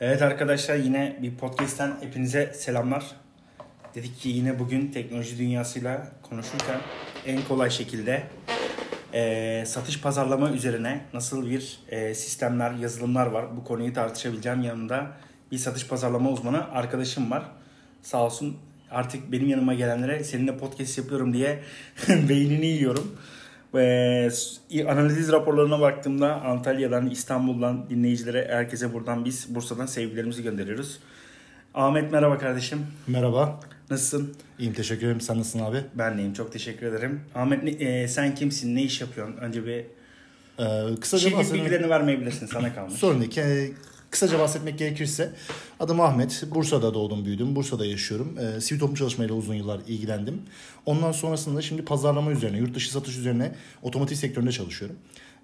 Evet arkadaşlar yine bir podcast'ten hepinize selamlar. Dedik ki yine bugün teknoloji dünyasıyla konuşurken en kolay şekilde e, satış pazarlama üzerine nasıl bir e, sistemler, yazılımlar var bu konuyu tartışabileceğim. Yanında bir satış pazarlama uzmanı arkadaşım var. Sağ olsun artık benim yanıma gelenlere seninle podcast yapıyorum diye beynini yiyorum. Ve analiz raporlarına baktığımda Antalya'dan, İstanbul'dan dinleyicilere, herkese buradan biz Bursa'dan sevgilerimizi gönderiyoruz. Ahmet merhaba kardeşim. Merhaba. Nasılsın? İyiyim teşekkür ederim. Sen nasılsın abi? Ben deyim. Çok teşekkür ederim. Ahmet e, sen kimsin? Ne iş yapıyorsun? Önce bir ee, kısaca şirket bahsetmek... bilgilerini vermeyebilirsin. Sana kalmış. Sorun değil. Kısaca bahsetmek gerekirse adım Ahmet. Bursa'da doğdum büyüdüm. Bursa'da yaşıyorum. Ee, sivil toplum çalışmayla uzun yıllar ilgilendim. Ondan sonrasında şimdi pazarlama üzerine, yurt dışı satış üzerine otomotiv sektöründe çalışıyorum.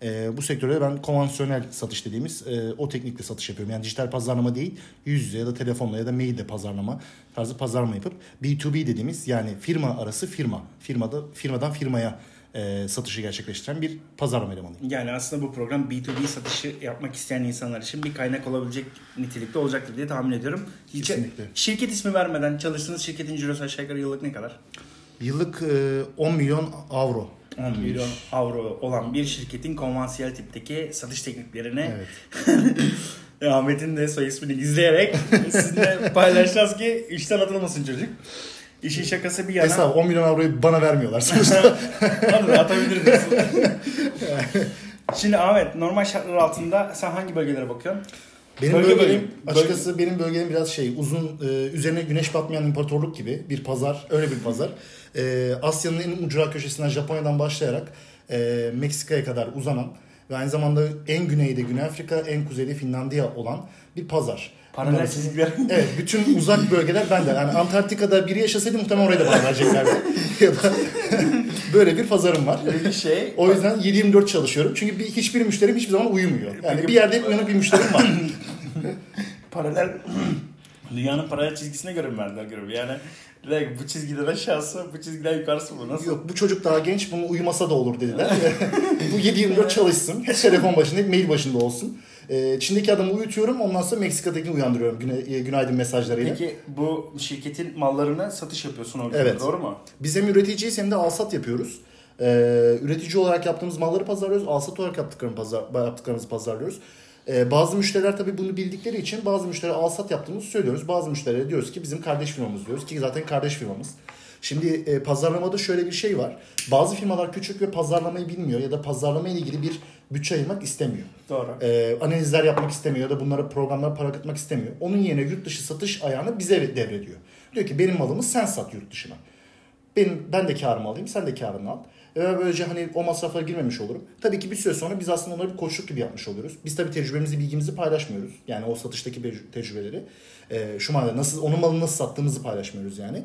E, bu sektörde ben konvansiyonel satış dediğimiz e, o teknikle satış yapıyorum. Yani dijital pazarlama değil, yüz yüze ya da telefonla ya da maille pazarlama tarzı pazarlama yapıp B2B dediğimiz yani firma arası firma, firmada firmadan firmaya e, satışı gerçekleştiren bir pazarlama elemanıyım. Yani aslında bu program B2B satışı yapmak isteyen insanlar için bir kaynak olabilecek nitelikte olacaktır diye tahmin ediyorum. Hiç, Kesinlikle. Şirket ismi vermeden çalıştığınız şirketin cirosu aşağı yukarı yıllık ne kadar? Yıllık e, 10 milyon avro 10 milyon avro olan bir şirketin konvansiyel tipteki satış tekniklerini evet. Ahmet'in de soy ismini gizleyerek sizinle paylaşacağız ki işten atılmasın çocuk. İşin şakası bir yana. Hesap 10 milyon avroyu bana vermiyorlar sonuçta. Hadi atabilir diyorsun. Şimdi Ahmet normal şartlar altında sen hangi bölgelere bakıyorsun? Benim Bölge bölgelerim bölge, açıkçası bölge. benim bölgelerim biraz şey uzun e, üzerine güneş batmayan imparatorluk gibi bir pazar öyle bir pazar. E, Asya'nın en ucra köşesinden Japonya'dan başlayarak e, Meksika'ya kadar uzanan ve aynı zamanda en güneyde Güney Afrika en kuzeyde Finlandiya olan bir pazar. Paralel çizgiler. Evet bütün uzak bölgeler bende. Yani Antarktika'da biri yaşasaydı muhtemelen oraya da bana vereceklerdi. ya da böyle bir pazarım var. Bir şey. O yüzden 7-24 çalışıyorum. Çünkü bir, hiçbir müşterim hiçbir zaman uyumuyor. Yani Peki, bir yerde hep uyanık bir müşterim var. paralel dünyanın paralel çizgisine göre mi verdiler görevi? Yani bu çizgiden aşağısı, bu çizgiden yukarısı bu nasıl? Yok bu çocuk daha genç, bunu uyumasa da olur dediler. bu 7-24 çalışsın, telefon başında, mail başında olsun. Ee, Çin'deki adamı uyutuyorum. Ondan sonra Meksika'dakini uyandırıyorum güne, e, günaydın mesajlarıyla. Peki bu şirketin mallarına satış yapıyorsun orada. Evet. Doğru mu? Biz hem üreticiyiz hem de alsat yapıyoruz. Ee, üretici olarak yaptığımız malları pazarlıyoruz. Alsat olarak yaptıklarımızı, pazar, yaptıklarımızı pazarlıyoruz. Ee, bazı müşteriler tabii bunu bildikleri için bazı müşteri alsat yaptığımızı söylüyoruz. Bazı müşterilere diyoruz ki bizim kardeş firmamız diyoruz ki zaten kardeş firmamız. Şimdi e, pazarlamada şöyle bir şey var. Bazı firmalar küçük ve pazarlamayı bilmiyor ya da pazarlama ile ilgili bir bütçe ayırmak istemiyor. Doğru. E, analizler yapmak istemiyor ya da bunlara programlar para katmak istemiyor. Onun yerine yurt dışı satış ayağını bize devrediyor. Diyor ki benim malımı sen sat yurt dışına. Benim, ben de karımı alayım sen de karını al. Ve böylece hani o masraflara girmemiş olurum. Tabii ki bir süre sonra biz aslında onları bir koçluk gibi yapmış oluyoruz. Biz tabii tecrübemizi, bilgimizi paylaşmıyoruz. Yani o satıştaki tecrübeleri. E, şu manada nasıl, onun malını nasıl sattığımızı paylaşmıyoruz yani.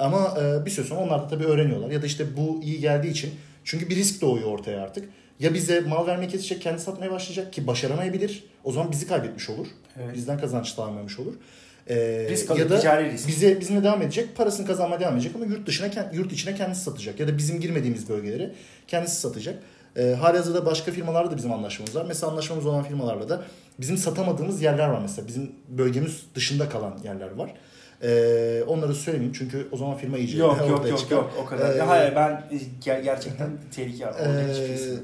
Ama e, bir süre sonra onlar da tabii öğreniyorlar. Ya da işte bu iyi geldiği için. Çünkü bir risk doğuyor ortaya artık. Ya bize mal vermek kesecek, kendi satmaya başlayacak ki başaramayabilir. O zaman bizi kaybetmiş olur. Evet. Bizden kazanç sağlamamış olur. Ee, risk ya da ticari risk. bize bizimle devam edecek, parasını kazanmaya devam edecek ama yurt dışına yurt içine kendisi satacak ya da bizim girmediğimiz bölgeleri kendisi satacak. Ee, halihazırda başka firmalarla da bizim anlaşmamız var. Mesela anlaşmamız olan firmalarla da bizim satamadığımız yerler var mesela. Bizim bölgemiz dışında kalan yerler var. Ee, onları söylemeyeyim çünkü o zaman firma iyice yok yok yok çıkar. yok o kadar. Ee, Hayır ben gerçekten tehlike var. Ee,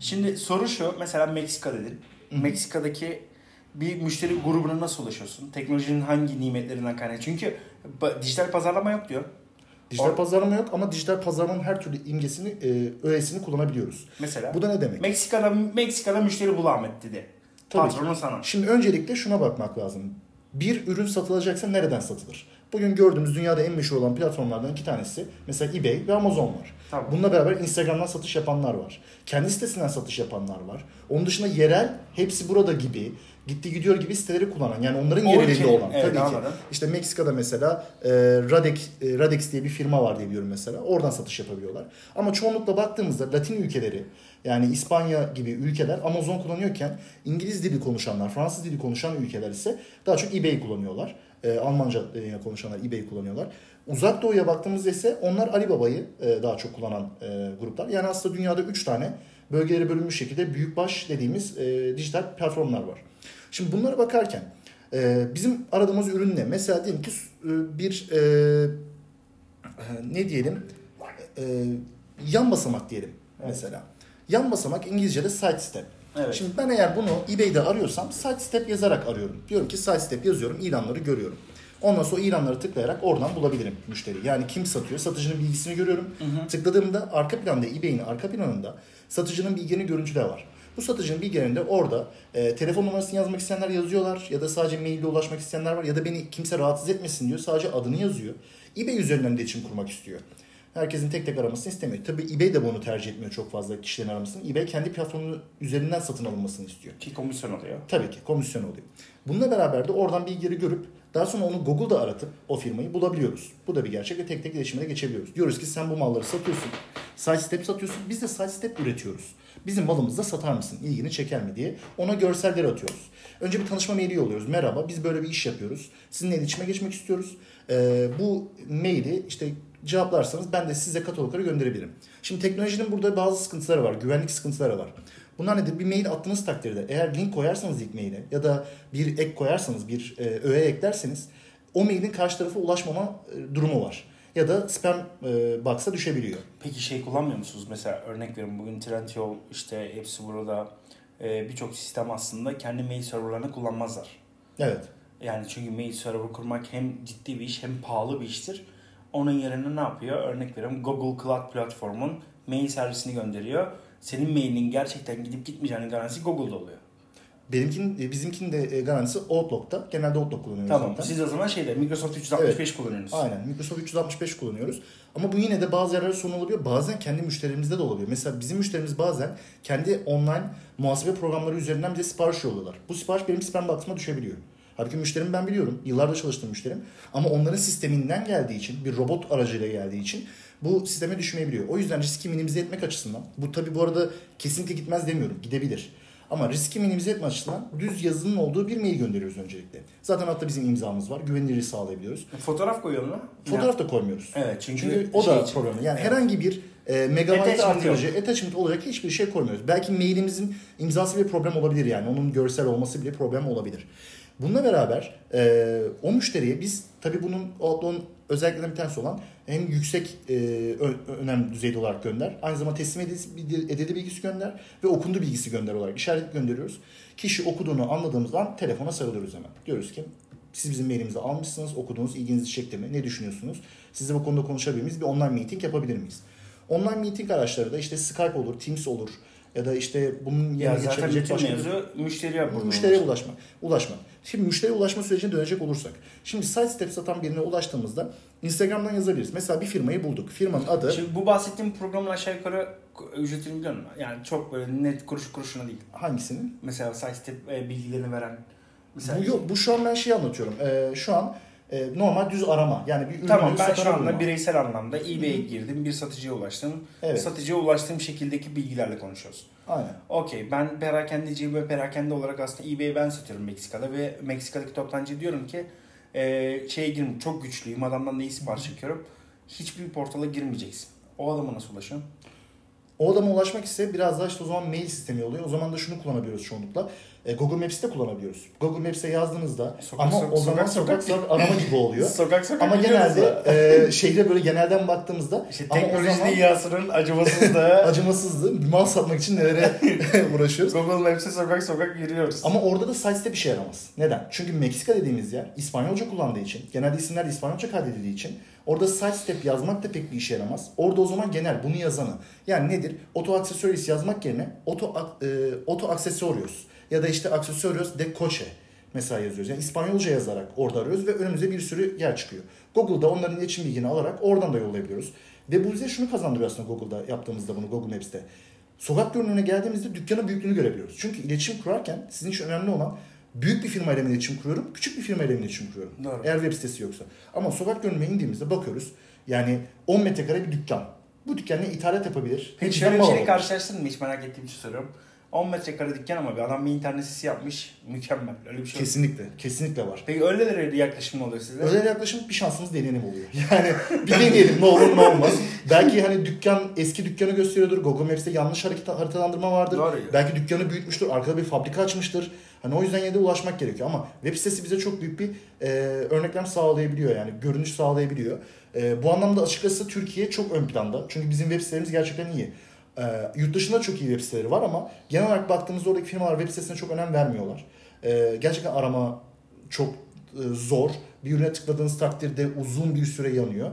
Şimdi soru şu mesela Meksika dedin. Meksika'daki bir müşteri grubuna nasıl ulaşıyorsun? Teknolojinin hangi nimetlerinden kaynaklı? Çünkü dijital pazarlama yok diyor. Dijital Or- pazarlama yok ama dijital pazarlamanın her türlü imgesini, e, öğesini kullanabiliyoruz. Mesela? Bu da ne demek? Meksika'da Meksika'da müşteri bul Ahmet dedi. Tabii Patronu ki. sana. Şimdi öncelikle şuna bakmak lazım. Bir ürün satılacaksa nereden satılır? Bugün gördüğümüz dünyada en meşhur olan platformlardan iki tanesi mesela eBay ve Amazon var. Tamam. Bununla beraber Instagram'dan satış yapanlar var. Kendi sitesinden satış yapanlar var. Onun dışında yerel hepsi burada gibi gitti gidiyor gibi siteleri kullanan yani onların yerelinde olan evet, tabii anladım. ki. İşte Meksika'da mesela e, Radex, e, Radex diye bir firma var diye biliyorum mesela. Oradan satış yapabiliyorlar. Ama çoğunlukla baktığımızda Latin ülkeleri yani İspanya gibi ülkeler Amazon kullanıyorken İngiliz dili konuşanlar, Fransız dili konuşan ülkeler ise daha çok eBay kullanıyorlar. E, Almanca e, konuşanlar eBay kullanıyorlar. Uzak Doğu'ya baktığımızda ise onlar Alibaba'yı e, daha çok kullanan e, gruplar. Yani aslında dünyada 3 tane bölgelere bölünmüş şekilde büyükbaş dediğimiz e, dijital platformlar var. Şimdi bunlara bakarken e, bizim aradığımız ürün ne? Mesela diyelim ki e, bir e, ne diyelim e, yan basamak diyelim evet. mesela. Yan basamak İngilizce'de side step. Evet. Şimdi ben eğer bunu eBay'de arıyorsam side step yazarak arıyorum. Diyorum ki side step yazıyorum, ilanları görüyorum. Ondan sonra ilanları tıklayarak oradan bulabilirim müşteri. Yani kim satıyor, satıcının bilgisini görüyorum. Hı hı. Tıkladığımda arka planda eBay'in arka planında satıcının bilgilerini görüntüler var. Bu satıcının bilgilerinde orada e, telefon numarasını yazmak isteyenler yazıyorlar ya da sadece maille ulaşmak isteyenler var ya da beni kimse rahatsız etmesin diyor sadece adını yazıyor. eBay üzerinden iletişim kurmak istiyor. Herkesin tek tek aramasını istemiyor. Tabi eBay de bunu tercih etmiyor çok fazla kişilerin aramasını. eBay kendi platformu üzerinden satın alınmasını istiyor. Ki komisyon oluyor. Tabii ki komisyon oluyor. Bununla beraber de oradan bilgileri görüp daha sonra onu Google'da aratıp o firmayı bulabiliyoruz. Bu da bir gerçek ve tek tek iletişime de geçebiliyoruz. Diyoruz ki sen bu malları satıyorsun. Sidestep satıyorsun. Biz de sidestep üretiyoruz. Bizim malımızda satar mısın? İlgini çeker mi diye. Ona görselleri atıyoruz. Önce bir tanışma maili yolluyoruz. Merhaba biz böyle bir iş yapıyoruz. Sizinle iletişime geçmek istiyoruz. Ee, bu maili işte cevaplarsanız ben de size katalogları gönderebilirim. Şimdi teknolojinin burada bazı sıkıntıları var. Güvenlik sıkıntıları var. Bunlar nedir? Bir mail attığınız takdirde eğer link koyarsanız ilk maile ya da bir ek koyarsanız bir e, öğe eklerseniz o mailin karşı tarafa ulaşmama e, durumu var. Ya da spam e, box'a düşebiliyor. Peki şey kullanmıyor musunuz? Mesela örnek veriyorum bugün Trendyol işte hepsi burada e, birçok sistem aslında kendi mail serverlarını kullanmazlar. Evet. Yani çünkü mail server kurmak hem ciddi bir iş hem pahalı bir iştir. Onun yerine ne yapıyor? Örnek veriyorum Google Cloud platformun mail servisini gönderiyor. Senin mailinin gerçekten gidip gitmeyeceğinin garantisi Google'da oluyor. Benimkin, e, bizimkinin de e, garantisi Outlook'ta. Genelde Outlook kullanıyoruz tamam. zaten. Siz o zaman şeyde Microsoft 365 evet. kullanıyorsunuz. Aynen. Microsoft 365 kullanıyoruz. Ama bu yine de bazı yerlere sorun olabiliyor. Bazen kendi müşterimizde de olabiliyor. Mesela bizim müşterimiz bazen kendi online muhasebe programları üzerinden bize sipariş yolluyorlar. Bu sipariş benim spam box'ıma düşebiliyor. Halbuki müşterim ben biliyorum. Yıllardır çalıştığım müşterim. Ama onların sisteminden geldiği için, bir robot aracıyla geldiği için bu sisteme düşmeyebiliyor. O yüzden riski minimize etmek açısından, bu tabi bu arada kesinlikle gitmez demiyorum, gidebilir. Ama riski minimize etme açısından düz yazının olduğu bir mail gönderiyoruz öncelikle. Zaten hatta bizim imzamız var. Güvenilirliği sağlayabiliyoruz. Fotoğraf koyuyor mu? Fotoğraf da koymuyoruz. Evet çünkü, çünkü o da şey problem. Yani evet. herhangi bir e, megabayt artırıcı, attachment olacak hiçbir şey koymuyoruz. Belki mailimizin imzası bir problem olabilir yani. Onun görsel olması bile problem olabilir. Bununla beraber e, o müşteriye biz tabii bunun Outlook'un özelliklerinden bir tanesi olan hem yüksek e, önem düzeyde olarak gönder. Aynı zamanda teslim edildi bilgisi gönder ve okundu bilgisi gönder olarak işaret gönderiyoruz. Kişi okuduğunu anladığımız an telefona sarılıyoruz hemen. Diyoruz ki siz bizim mailimizi almışsınız, okudunuz, ilginizi çekti mi? Ne düşünüyorsunuz? Sizle bu konuda konuşabilir miyiz? Bir online meeting yapabilir miyiz? Online meeting araçları da işte Skype olur, Teams olur, ya da işte bunun yerine ya geçebilecek başka mevzu müşteriye Müşteriye ulaşma. Ulaşma. Şimdi müşteriye ulaşma sürecine dönecek olursak. Şimdi site step satan birine ulaştığımızda Instagram'dan yazabiliriz. Mesela bir firmayı bulduk. Firmanın adı... Şimdi bu bahsettiğim programın aşağı yukarı ücretini biliyor musun? Yani çok böyle net kuruş kuruşuna değil. Hangisinin? Mesela site step e, bilgilerini veren. Mesela bu yok. Bu şu an ben şey anlatıyorum. Ee, şu an e, normal düz arama. Yani bir Tamam ben şu anda bulma. bireysel anlamda eBay'e girdim, bir satıcıya ulaştım. Evet. Satıcıya ulaştığım şekildeki bilgilerle konuşuyoruz. Aynen. Okey ben perakendeciyim ve perakende olarak aslında eBay'e ben satıyorum Meksika'da ve Meksika'daki toptancı diyorum ki e, şeye girin çok güçlüyüm adamdan da iyi sipariş çekiyorum. Hiçbir portala girmeyeceksin. O adama nasıl ulaşıyorsun? O adama ulaşmak ise biraz daha işte o zaman mail sistemi oluyor. O zaman da şunu kullanabiliyoruz çoğunlukla. E, Google Maps'te kullanabiliyoruz. Google Maps'e yazdığınızda sokak, ama sokak, o zaman sokak, sokak, sokak arama gibi oluyor. sokak sokak ama genelde e, şehre böyle genelden baktığımızda işte teknoloji ama dünyasının acımasızlığı acımasızlığı mal satmak için nelere uğraşıyoruz. Google Maps'e sokak sokak yürüyoruz. Ama orada da sites'te bir şey yaramaz. Neden? Çünkü Meksika dediğimiz yer İspanyolca kullandığı için, genelde isimler İspanyolca kaydedildiği için Orada side step yazmak da pek bir işe yaramaz. Orada o zaman genel bunu yazanı. Yani nedir? Auto accessories yazmak yerine auto, e, auto accessorios ya da işte accessorios de coche mesela yazıyoruz. Yani İspanyolca yazarak orada arıyoruz ve önümüze bir sürü yer çıkıyor. Google'da onların iletişim bilgini alarak oradan da yollayabiliyoruz. Ve bu bize şunu kazandırıyor aslında Google'da yaptığımızda bunu Google Maps'te. Sokak görünümüne geldiğimizde dükkanın büyüklüğünü görebiliyoruz. Çünkü iletişim kurarken sizin için önemli olan büyük bir firmayla mı iletişim kuruyorum, küçük bir firmayla mı iletişim kuruyorum. Doğru. Eğer web sitesi yoksa. Ama sokak görünümüne indiğimizde bakıyoruz. Yani 10 metrekare bir dükkan. Bu dükkan ne ithalat yapabilir? Peki şöyle bir şeyle karşılaştın mı? Hiç merak ettiğim için soruyorum. 10 metrekare dükkan ama bir adam bir internet sitesi yapmış. Mükemmel. Öyle bir şey yok. Kesinlikle. Kesinlikle var. Peki öyle bir yaklaşım oluyor sizde? Özel yaklaşım bir şansımız deneyelim oluyor. Yani bir deneyelim ne olur ne olmaz. Belki hani dükkan eski dükkanı gösteriyordur. Google Maps'te yanlış hareket, haritalandırma vardır. Doğru. Belki dükkanı büyütmüş,tür Arkada bir fabrika açmıştır. Hani o yüzden yine de ulaşmak gerekiyor. Ama web sitesi bize çok büyük bir e, örneklem sağlayabiliyor. Yani görünüş sağlayabiliyor. E, bu anlamda açıkçası Türkiye çok ön planda. Çünkü bizim web sitelerimiz gerçekten iyi. E, yurt dışında çok iyi web siteleri var ama genel olarak baktığımızda oradaki firmalar web sitesine çok önem vermiyorlar. E, gerçekten arama çok e, zor. Bir ürüne tıkladığınız takdirde uzun bir süre yanıyor.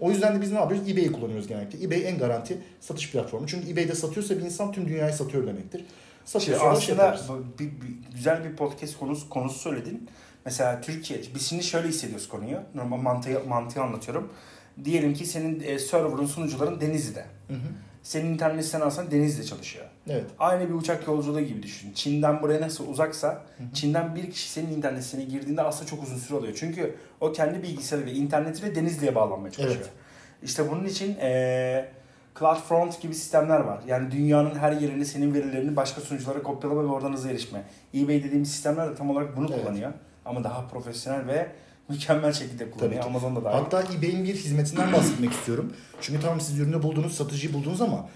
O yüzden de biz ne yapıyoruz? eBay'i kullanıyoruz genellikle. eBay en garanti satış platformu. Çünkü eBay'de satıyorsa bir insan tüm dünyayı satıyor demektir. Şimdi Satıyorsa da şey aslında bu- bir, bir- güzel bir podcast konusu konusu söyledin. Mesela Türkiye, biz şimdi şöyle hissediyoruz konuyu. Normal mantığı, mantığı anlatıyorum. Diyelim ki senin e, server'ın sunucuların Denizli'de. Hı hı. Senin internet siten alsan Denizli'de çalışıyor. Evet. Aynı bir uçak yolculuğu gibi düşün. Çin'den buraya nasıl uzaksa, Çin'den bir kişi senin internet sitene girdiğinde aslında çok uzun süre alıyor. Çünkü o kendi bilgisayarıyla, internetiyle Denizli'ye bağlanmaya çalışıyor. Evet. İşte bunun için eee CloudFront gibi sistemler var. Yani dünyanın her yerine senin verilerini başka sunuculara kopyalama ve oradan hızlı erişme. eBay dediğimiz sistemler de tam olarak bunu Evet. kullanıyor. Ama daha profesyonel ve mükemmel şekilde kullanıyor. ki. Amazon'da dahil. Hatta eBay'in bir hizmetinden bahsetmek istiyorum. Çünkü tamam siz ürünü buldunuz, satıcıyı buldunuz ama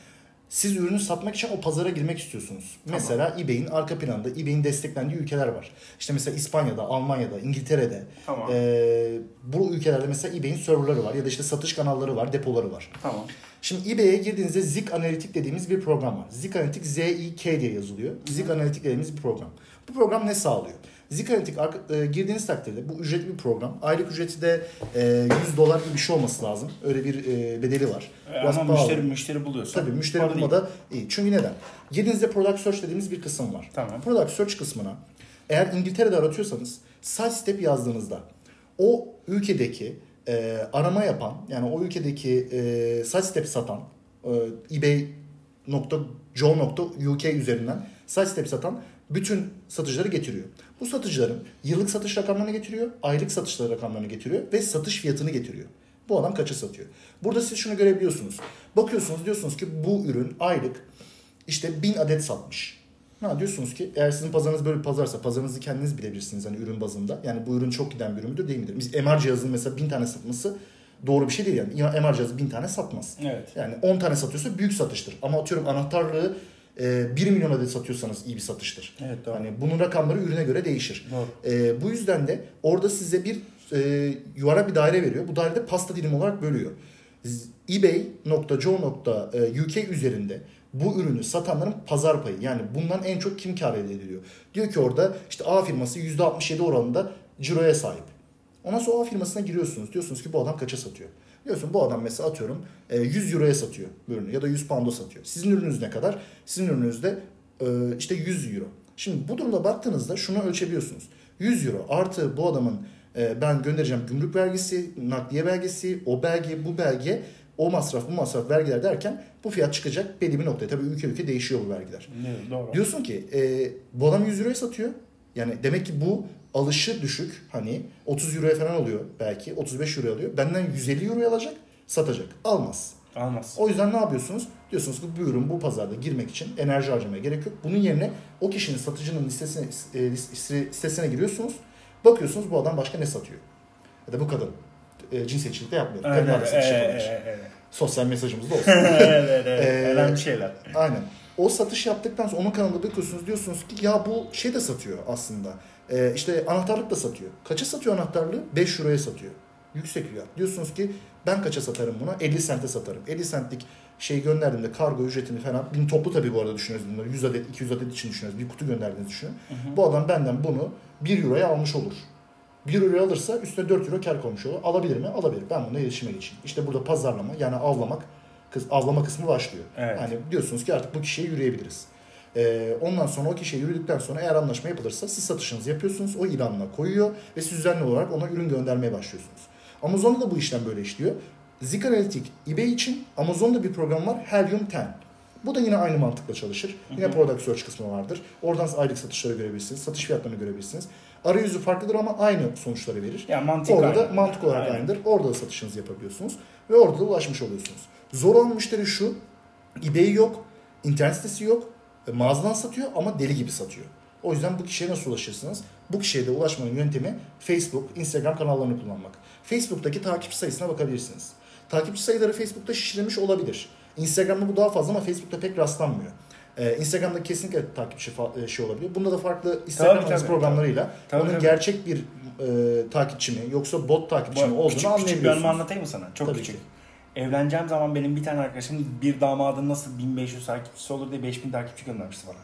siz ürünü satmak için o pazara girmek istiyorsunuz. Tamam. Mesela eBay'in arka planında eBay'in desteklendiği ülkeler var. İşte mesela İspanya'da, Almanya'da, İngiltere'de. Tamam. Ee, bu ülkelerde mesela eBay'in serverları var ya da işte satış kanalları var, depoları var. Tamam. Şimdi eBay'e girdiğinizde Zik Analitik dediğimiz bir program var. Zik Analitik Z-I-K diye yazılıyor. Zik Analitik dediğimiz bir program. Bu program ne sağlıyor? Zik Analitik arka- e, girdiğiniz takdirde bu ücretli bir program. Aylık ücreti de e, 100 dolar gibi bir şey olması lazım. Öyle bir e, bedeli var. Biraz Ama pahalı. müşteri, müşteri buluyorsa. Tabii müşteri para bulmada iyi. Çünkü neden? Girdiğinizde Product Search dediğimiz bir kısım var. Tamam. Product Search kısmına eğer İngiltere'de aratıyorsanız side step yazdığınızda o ülkedeki e, arama yapan yani o ülkedeki e, side step satan e, ebay.co.uk üzerinden side step satan bütün satıcıları getiriyor. Bu satıcıların yıllık satış rakamlarını getiriyor, aylık satış rakamlarını getiriyor ve satış fiyatını getiriyor. Bu adam kaça satıyor? Burada siz şunu görebiliyorsunuz. Bakıyorsunuz diyorsunuz ki bu ürün aylık işte 1000 adet satmış. Ha diyorsunuz ki eğer sizin pazarınız böyle bir pazarsa pazarınızı kendiniz bilebilirsiniz hani ürün bazında. Yani bu ürün çok giden bir ürün müdür değil midir? Biz MR cihazının mesela 1000 tane satması doğru bir şey değil yani. Ya MR cihazı 1000 tane satmaz. Evet. Yani 10 tane satıyorsa büyük satıştır. Ama atıyorum anahtarlığı e, 1 milyon adet satıyorsanız iyi bir satıştır. Evet, doğru. Hani bunun rakamları ürüne göre değişir. Doğru. E, bu yüzden de orada size bir e, yuvarlak bir daire veriyor. Bu dairede pasta dilimi olarak bölüyor. Ebay.co.uk üzerinde bu ürünü satanların pazar payı yani bundan en çok kim kar elde ediliyor? Diyor ki orada işte A firması %67 oranında ciroya sahip. Ondan sonra o A firmasına giriyorsunuz. Diyorsunuz ki bu adam kaça satıyor? Diyorsun bu adam mesela atıyorum e, 100 euroya satıyor bu ürünü ya da 100 pound'a satıyor. Sizin ürününüz ne kadar? Sizin ürününüz de e, işte 100 euro. Şimdi bu durumda baktığınızda şunu ölçebiliyorsunuz. 100 euro artı bu adamın e, ben göndereceğim gümrük vergisi, nakliye belgesi, o belge, bu belge, o masraf, bu masraf, vergiler derken bu fiyat çıkacak belli bir noktaya. Tabii ülke ülke değişiyor bu vergiler. Evet, doğru. Diyorsun ki e, bu adam 100 euroya satıyor. Yani demek ki bu alışı düşük. Hani 30 euroya falan alıyor belki. 35 euroya alıyor. Benden 150 euroya alacak, satacak. Almaz. Almaz. O yüzden ne yapıyorsunuz? Diyorsunuz ki bu ürün bu pazarda girmek için enerji harcamaya gerek yok. Bunun yerine o kişinin satıcının listesine, e, liste- listesine giriyorsunuz. Bakıyorsunuz bu adam başka ne satıyor. Ya da bu kadın. E, cinsiyetçilik de yapmıyor. Kadınlar da evet, evet, evet, evet. Sosyal mesajımız da olsun. evet, evet. Ee, Önemli şeyler. Aynen. O satış yaptıktan sonra onun kanalında bakıyorsunuz diyorsunuz ki ya bu şey de satıyor aslında. Ee, işte anahtarlık da satıyor. Kaça satıyor anahtarlığı? 5 euroya satıyor. Yüksek fiyat. Diyorsunuz ki ben kaça satarım buna? 50 sente satarım. 50 centlik şey gönderdiğimde kargo ücretini falan bin toplu tabii bu arada düşünüyoruz bunları. 100 adet 200 adet için düşünüyoruz. Bir kutu gönderdiğinizi düşünün. Bu adam benden bunu 1 euroya almış olur. 1 euro alırsa üstüne 4 euro kar koymuş olur. Alabilir mi? Alabilir. Ben bununla iletişime geçeyim. İşte burada pazarlama yani avlamak kız avlama kısmı başlıyor. Evet. Yani diyorsunuz ki artık bu kişiye yürüyebiliriz. Ee, ondan sonra o kişiye yürüdükten sonra eğer anlaşma yapılırsa siz satışınızı yapıyorsunuz. O ilanına koyuyor ve siz düzenli olarak ona ürün göndermeye başlıyorsunuz. Amazon'da da bu işlem böyle işliyor. Zik Analytic eBay için Amazon'da bir program var Helium 10. Bu da yine aynı mantıkla çalışır. Yine Product Search kısmı vardır. Oradan aylık satışları görebilirsiniz. Satış fiyatlarını görebilirsiniz. Arayüzü farklıdır ama aynı sonuçları verir. Ya mantık Orada da aynı. mantık olarak Aynen. aynıdır. Orada da satışınızı yapabiliyorsunuz. Ve orada da ulaşmış oluyorsunuz. Zor olan müşteri şu. eBay yok. internet sitesi yok. E, mağazadan satıyor ama deli gibi satıyor. O yüzden bu kişiye nasıl ulaşırsınız? Bu kişiye de ulaşmanın yöntemi Facebook, Instagram kanallarını kullanmak. Facebook'taki takipçi sayısına bakabilirsiniz. Takipçi sayıları Facebook'ta şişirilmiş olabilir. Instagram'da bu daha fazla ama Facebook'ta pek rastlanmıyor. Ee, Instagram'da kesinlikle takipçi fa- e, şey olabiliyor. Bunda da farklı Instagram Tabii, tabii, programlarıyla tabii. onun Tabii, gerçek bir e, takipçi mi yoksa bot takipçi mi olduğunu küçük, küçük bir anlayabiliyorsunuz. anlatayım mı sana? Çok Tabii küçük. ki. Evleneceğim zaman benim bir tane arkadaşım bir damadın nasıl 1500 takipçisi olur diye 5000 takipçi göndermişti bana.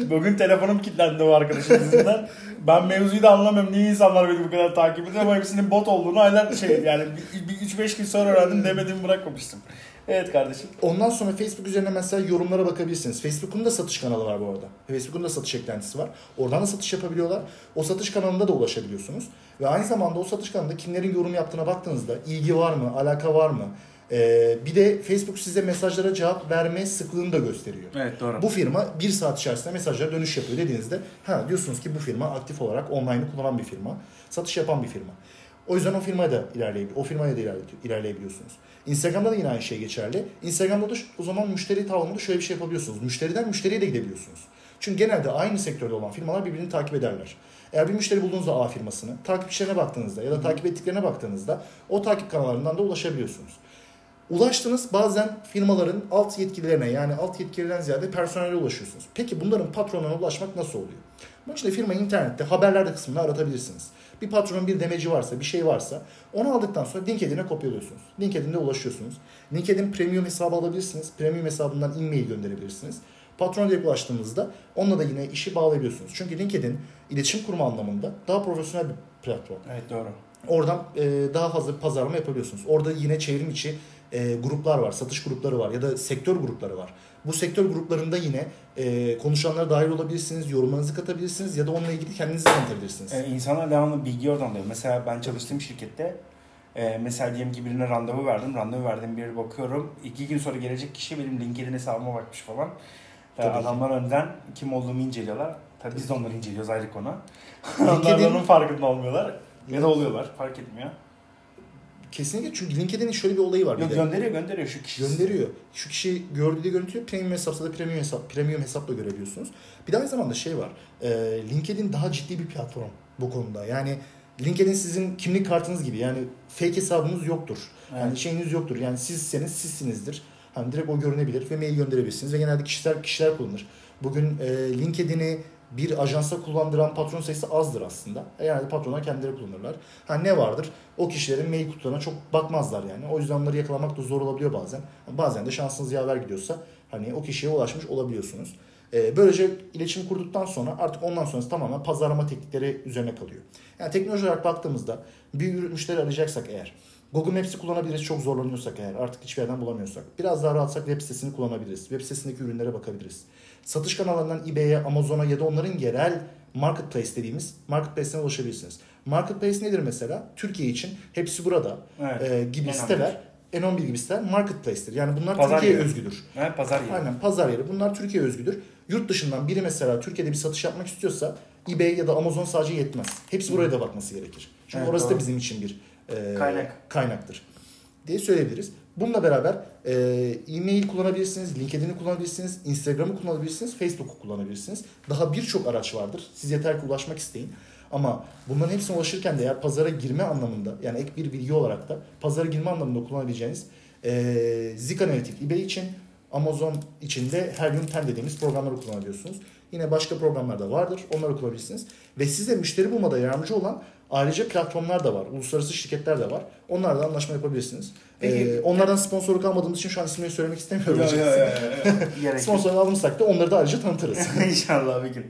Bugün telefonum kilitlendi o arkadaşım yüzünden. Ben mevzuyu da anlamıyorum. Niye insanlar beni bu kadar takip ediyor ama hepsinin bot olduğunu hala şey yani bir, bir 3-5 gün sonra öğrendim demediğimi bırakmamıştım. Evet kardeşim. Ondan sonra Facebook üzerine mesela yorumlara bakabilirsiniz. Facebook'un da satış kanalı var bu arada. Facebook'un da satış eklentisi var. Oradan da satış yapabiliyorlar. O satış kanalında da ulaşabiliyorsunuz. Ve aynı zamanda o satış kanalında kimlerin yorum yaptığına baktığınızda ilgi var mı, alaka var mı? Ee, bir de Facebook size mesajlara cevap verme sıklığını da gösteriyor. Evet doğru. Bu firma bir saat içerisinde mesajlara dönüş yapıyor dediğinizde ha diyorsunuz ki bu firma aktif olarak online'ı kullanan bir firma. Satış yapan bir firma. O yüzden o firmaya da ilerleyebiliyor. O firmaya da ilerley- ilerleyebiliyorsunuz. Instagram'da da yine aynı şey geçerli. Instagram'da da o zaman müşteri tavrında şöyle bir şey yapabiliyorsunuz. Müşteriden müşteriye de gidebiliyorsunuz. Çünkü genelde aynı sektörde olan firmalar birbirini takip ederler. Eğer bir müşteri bulduğunuzda A firmasını, takipçilerine baktığınızda ya da takip ettiklerine baktığınızda o takip kanallarından da ulaşabiliyorsunuz. Ulaştınız bazen firmaların alt yetkililerine yani alt yetkiliden ziyade personele ulaşıyorsunuz. Peki bunların patronuna ulaşmak nasıl oluyor? Bunun için de firmayı internette haberlerde kısmında aratabilirsiniz. Bir patronun bir demeci varsa, bir şey varsa onu aldıktan sonra LinkedIn'e kopyalıyorsunuz. LinkedIn'de ulaşıyorsunuz. LinkedIn premium hesabı alabilirsiniz. Premium hesabından e-mail gönderebilirsiniz. Patrona direkt ulaştığınızda onunla da yine işi bağlayabiliyorsunuz. Çünkü LinkedIn iletişim kurma anlamında daha profesyonel bir platform. Evet doğru. Oradan e, daha fazla pazarlama yapabiliyorsunuz. Orada yine çevrim içi e, gruplar var, satış grupları var ya da sektör grupları var. Bu sektör gruplarında yine e, konuşanlara dahil olabilirsiniz, yorumlarınızı katabilirsiniz ya da onunla ilgili kendinizi tanıtabilirsiniz. Ee, insanlar devamlı bilgi oradan alıyor. Mesela ben çalıştığım şirkette e, mesela diyelim ki birine randevu verdim. Randevu verdim bir yere bakıyorum. İki gün sonra gelecek kişi benim LinkedIn hesabıma bakmış falan. Ve Tabii ki. adamlar önden kim olduğumu inceliyorlar. Tabii biz de onları inceliyoruz ayrı konu. LinkedIn- Onlar onun farkında olmuyorlar. Ya da oluyorlar. Fark etmiyor. Kesinlikle çünkü LinkedIn'in şöyle bir olayı var. Yok bir de. gönderiyor gönderiyor şu kişi. gönderiyor. Şu kişi gördüğü görüntüyü premium hesapsa da premium hesap premium hesapla görebiliyorsunuz. Bir de aynı zamanda şey var. E, LinkedIn daha ciddi bir platform bu konuda. Yani LinkedIn sizin kimlik kartınız gibi. Yani fake hesabınız yoktur. Yani Evet. şeyiniz yoktur. Yani sizseniz sizsinizdir. Hani direkt o görünebilir ve mail gönderebilirsiniz ve genelde kişiler kişiler kullanır. Bugün e, LinkedIn'i bir ajansa kullandıran patron sayısı azdır aslında. E, Yani patronlar kendileri kullanırlar. Ha ne vardır? O kişilerin mail kutularına çok bakmazlar yani. O yüzden onları yakalamak da zor olabiliyor bazen. Bazen de şansınız yaver gidiyorsa hani o kişiye ulaşmış olabiliyorsunuz. E, böylece iletişim kurduktan sonra artık ondan sonrası tamamen pazarlama teknikleri üzerine kalıyor. Yani teknoloji olarak baktığımızda ürün- müşteri arayacaksak eğer Google Maps'i kullanabiliriz çok zorlanıyorsak eğer artık hiçbir yerden bulamıyorsak. Biraz daha rahatsak web sitesini kullanabiliriz. Web sitesindeki ürünlere bakabiliriz. Satış kanallarından eBay'e, Amazon'a ya da onların yerel marketplace dediğimiz marketplace'ine ulaşabilirsiniz. Marketplace nedir mesela? Türkiye için hepsi burada Evet. e, gibi N11. siteler, N11 gibi siteler marketplace'tir. Yani bunlar Pazar Türkiye'ye yeri. özgüdür. Evet, pazar yeri. Aynen pazar yeri. Bunlar Türkiye özgüdür. Yurt dışından biri mesela Türkiye'de bir satış yapmak istiyorsa eBay ya da Amazon sadece yetmez. Hepsi buraya da bakması gerekir. Çünkü Evet, orası doğru. da bizim için bir e, Kaynak. kaynaktır diye söyleyebiliriz. Bununla beraber e, e-mail kullanabilirsiniz, LinkedIn'i kullanabilirsiniz, Instagram'ı kullanabilirsiniz, Facebook'u kullanabilirsiniz. Daha birçok araç vardır. Siz yeter ki ulaşmak isteyin. Ama bunların hepsine ulaşırken de eğer pazara girme anlamında yani ek bir bilgi olarak da pazara girme anlamında kullanabileceğiniz e, Zik Analytics eBay için Amazon için de Helium 10 dediğimiz programları kullanabiliyorsunuz. Yine başka programlar da vardır. Onları kullanabilirsiniz. Ve size müşteri bulmada yardımcı olan ayrıca platformlar da var. Uluslararası şirketler de var. Onlarla anlaşma yapabilirsiniz. Peki- Ee, onlardan sponsorluk almadığımız için şu an isimleri söylemek istemiyorum. Yok, yok. Gerek yok. Sponsorluk almışsak da onları da ayrıca tanıtırız. İnşallah bir gün.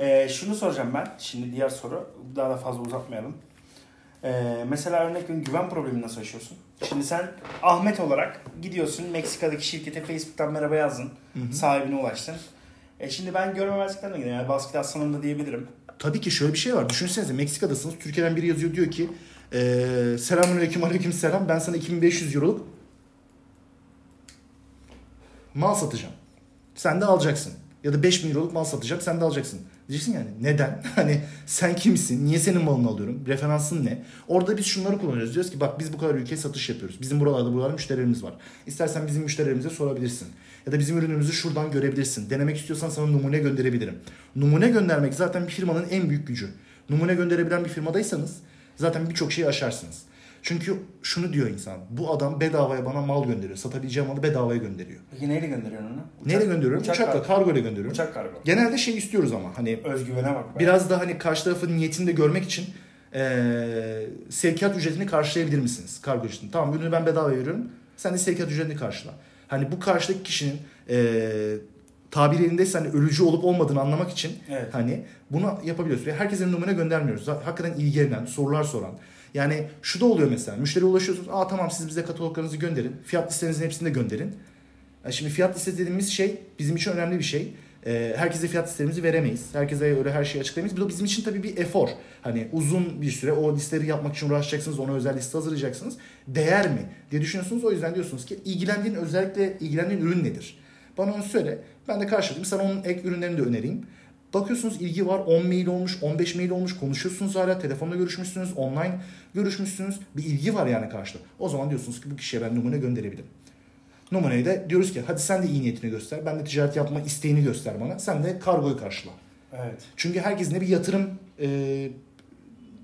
Ee, şunu soracağım ben. Şimdi diğer soru. Daha da fazla uzatmayalım. Ee, mesela örnek veriyorum güven problemi nasıl yaşıyorsun? Şimdi sen Ahmet olarak gidiyorsun Meksika'daki şirkete Facebook'tan merhaba yazdın. Sahibine ulaştın. E şimdi ben görmemezlikten de gidiyorum. Yani basket aslanım da diyebilirim. Tabii ki şöyle bir şey var. Düşünsenize Meksika'dasınız. Türkiye'den biri yazıyor diyor ki ee, selamünaleyküm aleyküm selam. Ben sana 2500 euroluk mal satacağım. Sen de alacaksın. Ya da 5000 euroluk mal satacağım sen de alacaksın. Diyeceksin yani neden? Hani sen kimsin? Niye senin malını alıyorum? Referansın ne? Orada biz şunları kullanıyoruz. Diyoruz ki bak biz bu kadar ülkeye satış yapıyoruz. Bizim buralarda buralarda müşterilerimiz var. İstersen bizim müşterilerimize sorabilirsin. Ya da bizim ürünümüzü şuradan görebilirsin. Denemek istiyorsan sana numune gönderebilirim. Numune göndermek zaten bir firmanın en büyük gücü. Numune gönderebilen bir firmadaysanız zaten birçok şeyi aşarsınız. Çünkü şunu diyor insan. Bu adam bedavaya bana mal gönderiyor. Satabileceğim malı bedavaya gönderiyor. Peki neyle gönderiyorsun onu? Neyle gönderiyorum? Uçak Uçakla, kargo. kargo ile gönderiyorum. Uçak kargo. Genelde şey istiyoruz ama hani Özgüvene bak. be. biraz da hani karşı tarafın niyetini de görmek için eee sevkiyat ücretini karşılayabilir misiniz? Kargo ücretini. Tamam ürünü ben bedava veriyorum. Sen de sevkiyat ücretini karşıla. Hani bu karşıdaki kişinin eee tabiri elindeyse hani ölücü olup olmadığını anlamak için Evet. hani bunu yapabiliyoruz. Ve herkese numune göndermiyoruz. Hakikaten ilgilenen, sorular soran. Yani şu da oluyor mesela. Müşteriye ulaşıyorsunuz. Aa tamam siz bize kataloglarınızı gönderin. Fiyat listenizin hepsini de gönderin. Yani şimdi fiyat listesi dediğimiz şey bizim için önemli bir şey. Ee, herkese fiyat listemizi veremeyiz. Herkese öyle her şeyi açıklayamayız. Bu da bizim için tabii bir efor. Hani uzun bir süre o listeleri yapmak için uğraşacaksınız. Ona özel liste hazırlayacaksınız. Değer mi diye düşünüyorsunuz. O yüzden diyorsunuz ki ilgilendiğin özellikle ilgilendiğin ürün nedir? Bana onu söyle. Ben de karşılayayım. Sana onun ek ürünlerini de önereyim. Bakıyorsunuz ilgi var. 10 mail olmuş, 15 mail olmuş. Konuşuyorsunuz hala. Telefonda görüşmüşsünüz. Online görüşmüşsünüz. Bir ilgi var yani karşıda. O zaman diyorsunuz ki bu kişiye ben numune gönderebilirim. Numarayı da diyoruz ki hadi sen de iyi niyetini göster. Ben de ticaret yapma isteğini göster bana. Sen de kargoyu karşıla. Evet. Çünkü herkesin de bir yatırım e,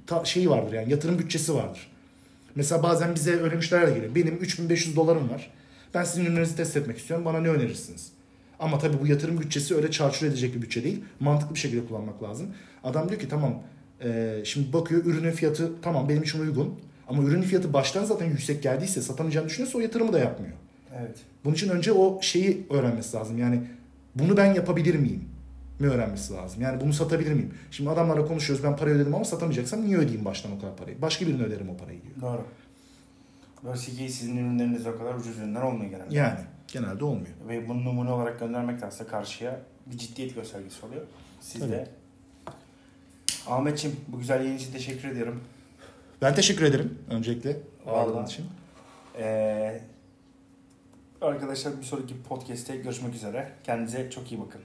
ta, şeyi vardır yani yatırım bütçesi vardır. Mesela bazen bize öyle müşteriler de geliyor. Benim 3500 dolarım var. Ben sizin ürünlerinizi test etmek istiyorum. Bana ne önerirsiniz? Ama tabii bu yatırım bütçesi öyle çarçur edecek bir bütçe değil. Mantıklı bir şekilde kullanmak lazım. Adam diyor ki tamam e, şimdi bakıyor ürünün fiyatı tamam benim için uygun. Ama ürünün fiyatı baştan zaten yüksek geldiyse satamayacağını düşünüyorsa o yatırımı da yapmıyor. Evet. Bunun için önce o şeyi öğrenmesi lazım. Yani bunu ben yapabilir miyim? mi öğrenmesi lazım. Yani bunu satabilir miyim? Şimdi adamlarla konuşuyoruz ben parayı ödedim ama satamayacaksam niye ödeyeyim baştan o kadar parayı? Başka birine öderim o parayı diyor. Doğru. Ki sizin ürünleriniz o kadar ucuz ürünler olmuyor genelde. Yani genelde olmuyor. Ve bunu numune olarak göndermek de karşıya bir ciddiyet göstergesi oluyor. Siz Tabii. de. Ahmetciğim bu güzel yayın için teşekkür ediyorum. Ben teşekkür ederim öncelikle ağırlığın için. Ee, arkadaşlar bir sonraki podcast'te görüşmek üzere. Kendinize çok iyi bakın.